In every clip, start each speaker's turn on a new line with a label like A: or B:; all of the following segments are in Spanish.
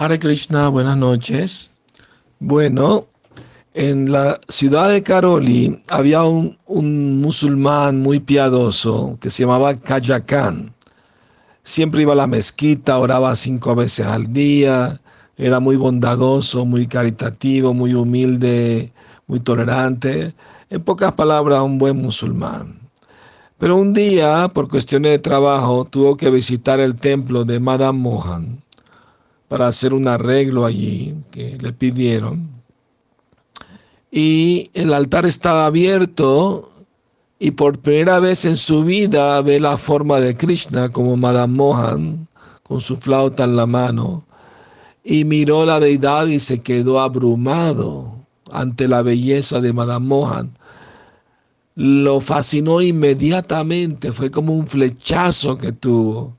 A: Hare Krishna, buenas noches. Bueno, en la ciudad de Karoli había un, un musulmán muy piadoso que se llamaba Kayakan. Siempre iba a la mezquita, oraba cinco veces al día, era muy bondadoso, muy caritativo, muy humilde, muy tolerante. En pocas palabras, un buen musulmán. Pero un día, por cuestiones de trabajo, tuvo que visitar el templo de Madame Mohan para hacer un arreglo allí que le pidieron. Y el altar estaba abierto y por primera vez en su vida ve la forma de Krishna como Madame Mohan con su flauta en la mano y miró la deidad y se quedó abrumado ante la belleza de Madame Mohan lo fascinó inmediatamente, fue como un flechazo que tuvo.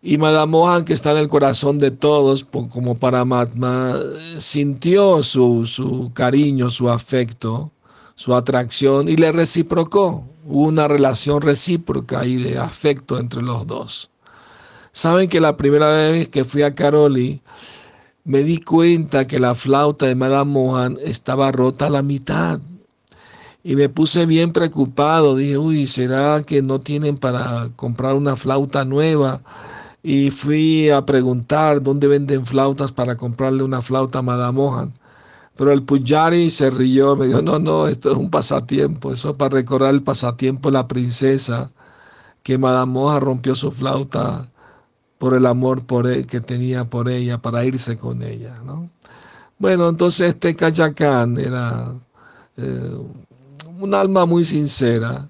A: Y Madame Mohan, que está en el corazón de todos, como Paramatma, sintió su, su cariño, su afecto, su atracción y le reciprocó. Hubo una relación recíproca y de afecto entre los dos. Saben que la primera vez que fui a Caroli, me di cuenta que la flauta de Madame Mohan estaba rota a la mitad y me puse bien preocupado. Dije, uy, ¿será que no tienen para comprar una flauta nueva? Y fui a preguntar dónde venden flautas para comprarle una flauta a Madame Mohan. Pero el Pujari se rió, me dijo, no, no, esto es un pasatiempo, eso es para recordar el pasatiempo de la princesa, que Madame Mohan rompió su flauta por el amor por él, que tenía por ella, para irse con ella. ¿no? Bueno, entonces este Cayacán era eh, un alma muy sincera.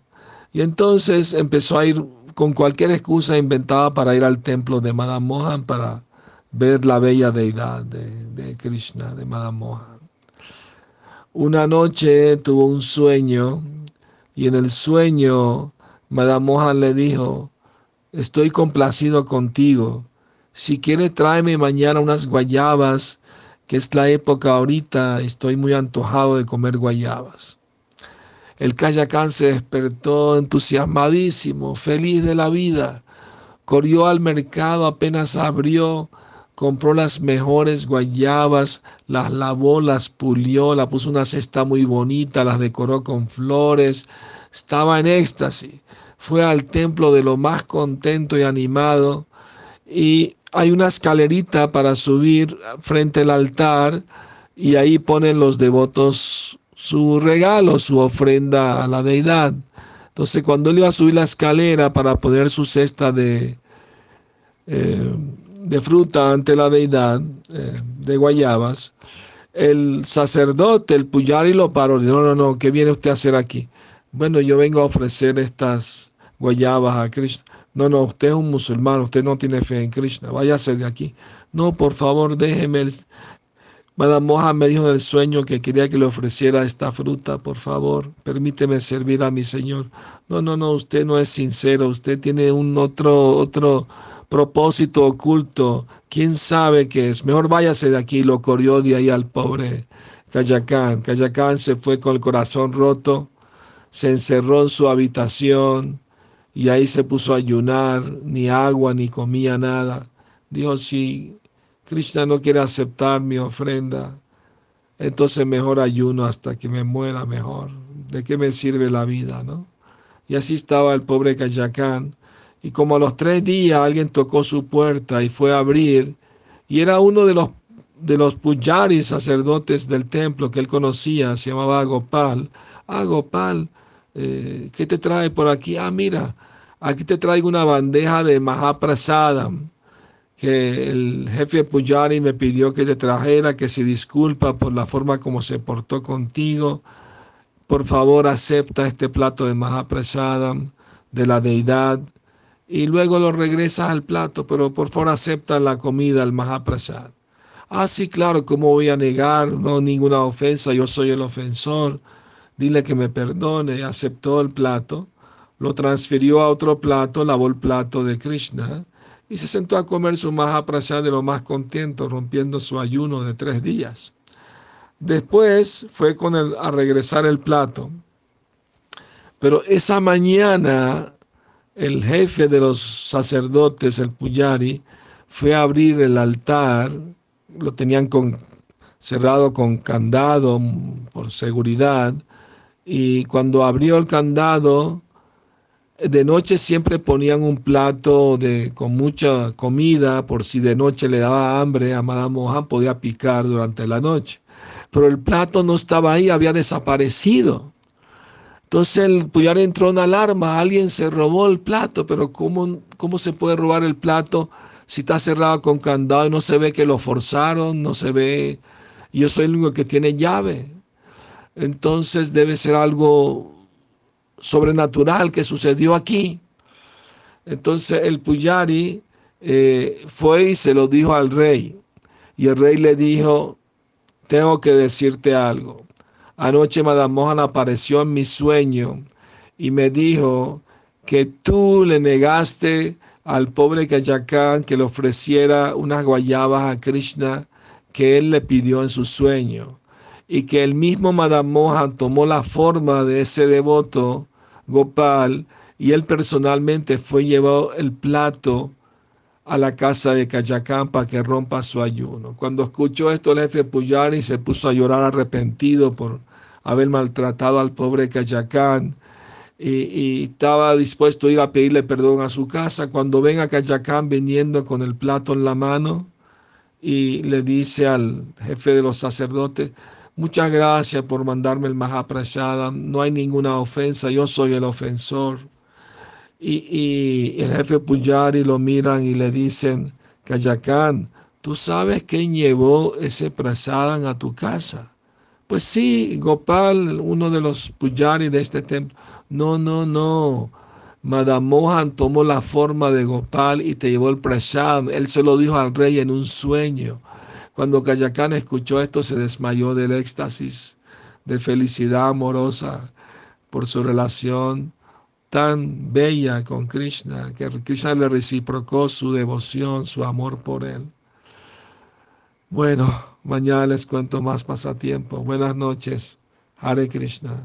A: Y entonces empezó a ir con cualquier excusa inventada para ir al templo de Madame Mohan para ver la bella deidad de, Krishna, de Madame Mohan. Una noche tuvo un sueño y en el sueño Madame Mohan le dijo, estoy complacido contigo. Si quiere tráeme mañana unas guayabas, que es la época ahorita, estoy muy antojado de comer guayabas. El Cayacán se despertó entusiasmadísimo, feliz de la vida. Corrió al mercado, apenas abrió, compró las mejores guayabas, las lavó, las pulió, la puso una cesta muy bonita, las decoró con flores. Estaba en éxtasis. Fue al templo de lo más contento y animado. Y hay una escalerita para subir frente al altar y ahí ponen los devotos su regalo, su ofrenda a la deidad. Entonces cuando él iba a subir la escalera para poner su cesta de, eh, de fruta ante la deidad, eh, de guayabas, el sacerdote, el puyari lo paró. Dijo, no, no, no, ¿qué viene usted a hacer aquí? Bueno, yo vengo a ofrecer estas guayabas a Krishna. No, no, usted es un musulmán, usted no tiene fe en Krishna, váyase de aquí. No, por favor, déjeme Madame Mohan me dijo en el sueño que quería que le ofreciera esta fruta, por favor, permíteme servir a mi Señor. No, no, no, usted no es sincero, usted tiene un otro, otro propósito oculto. ¿Quién sabe qué es? Mejor váyase de aquí, lo corrió de ahí al pobre Cayacán. Cayacán se fue con el corazón roto, se encerró en su habitación y ahí se puso a ayunar, ni agua, ni comía nada. Dijo, si Krishna no quiere aceptar mi ofrenda, entonces mejor ayuno hasta que me muera mejor. ¿De qué me sirve la vida, no? Y así estaba el pobre Kayakán. Y como a los tres días alguien tocó su puerta y fue a abrir, y era uno de los de los pujaris sacerdotes del templo que él conocía, se llamaba Gopal. Ah, Gopal, eh, ¿qué te trae por aquí? Ah, mira, aquí te traigo una bandeja de Mahaprasadam que el jefe Pujari me pidió que te trajera, que se disculpa por la forma como se portó contigo. Por favor, acepta este plato de Mahaprasadam de la deidad y luego lo regresas al plato, pero por favor acepta la comida, el Mahaprasad. Ah, sí, claro, ¿cómo voy a negar? No, ninguna ofensa, yo soy el ofensor. Dile que me perdone. Aceptó el plato, lo transfirió a otro plato, lavó el plato de Krishna y se sentó a comer su mahaprasad de lo más contento, rompiendo su ayuno de tres días. Después fue con él a regresar el plato. Pero esa mañana el jefe de los sacerdotes, el Puyari, fue a abrir el altar lo tenían con, cerrado con candado por seguridad. Y cuando abrió el candado, de noche siempre ponían un plato de, con mucha comida por si de noche le daba hambre a Madame Mohan, podía picar durante la noche. Pero el plato no estaba ahí, había desaparecido. Entonces el Puyar entró en alarma, alguien se robó el plato, pero ¿cómo, ¿cómo se puede robar el plato si está cerrado con candado y no se ve que lo forzaron, no se ve, yo soy el único que tiene llave? Entonces debe ser algo sobrenatural que sucedió aquí. Entonces el Puyari eh, fue y se lo dijo al rey. Y el rey le dijo, tengo que decirte algo. Anoche Madame Mohan apareció en mi sueño y me dijo que tú le negaste al pobre Kayakán que le ofreciera unas guayabas a Krishna que él le pidió en su sueño y que el mismo Madame Mohan tomó la forma de ese devoto Gopal y él personalmente fue llevado el plato a la casa de Cayacán para que rompa su ayuno. Cuando escuchó esto el jefe Puyari se puso a llorar arrepentido por haber maltratado al pobre Cayacán y, estaba dispuesto a ir a pedirle perdón a su casa. Cuando ven a Cayacán viniendo con el plato en la mano y le dice al jefe de los sacerdotes, Muchas gracias por mandarme el Mahaprasada. No hay ninguna ofensa, yo soy el ofensor. Y, el jefe Pujari lo miran y le dicen, Kayakán, ¿tú sabes quién llevó ese prasadam a tu casa? Pues sí, Gopal, uno de los Pujari de este templo. No, no, no. Madame Mohan tomó la forma de Gopal y te llevó el prasadam. Él se lo dijo al rey en un sueño. Cuando Kayakán escuchó esto, se desmayó del éxtasis de felicidad amorosa por su relación tan bella con Krishna, que Krishna le reciprocó su devoción, su amor por él. Bueno, mañana les cuento más pasatiempo. Buenas noches. Hare Krishna.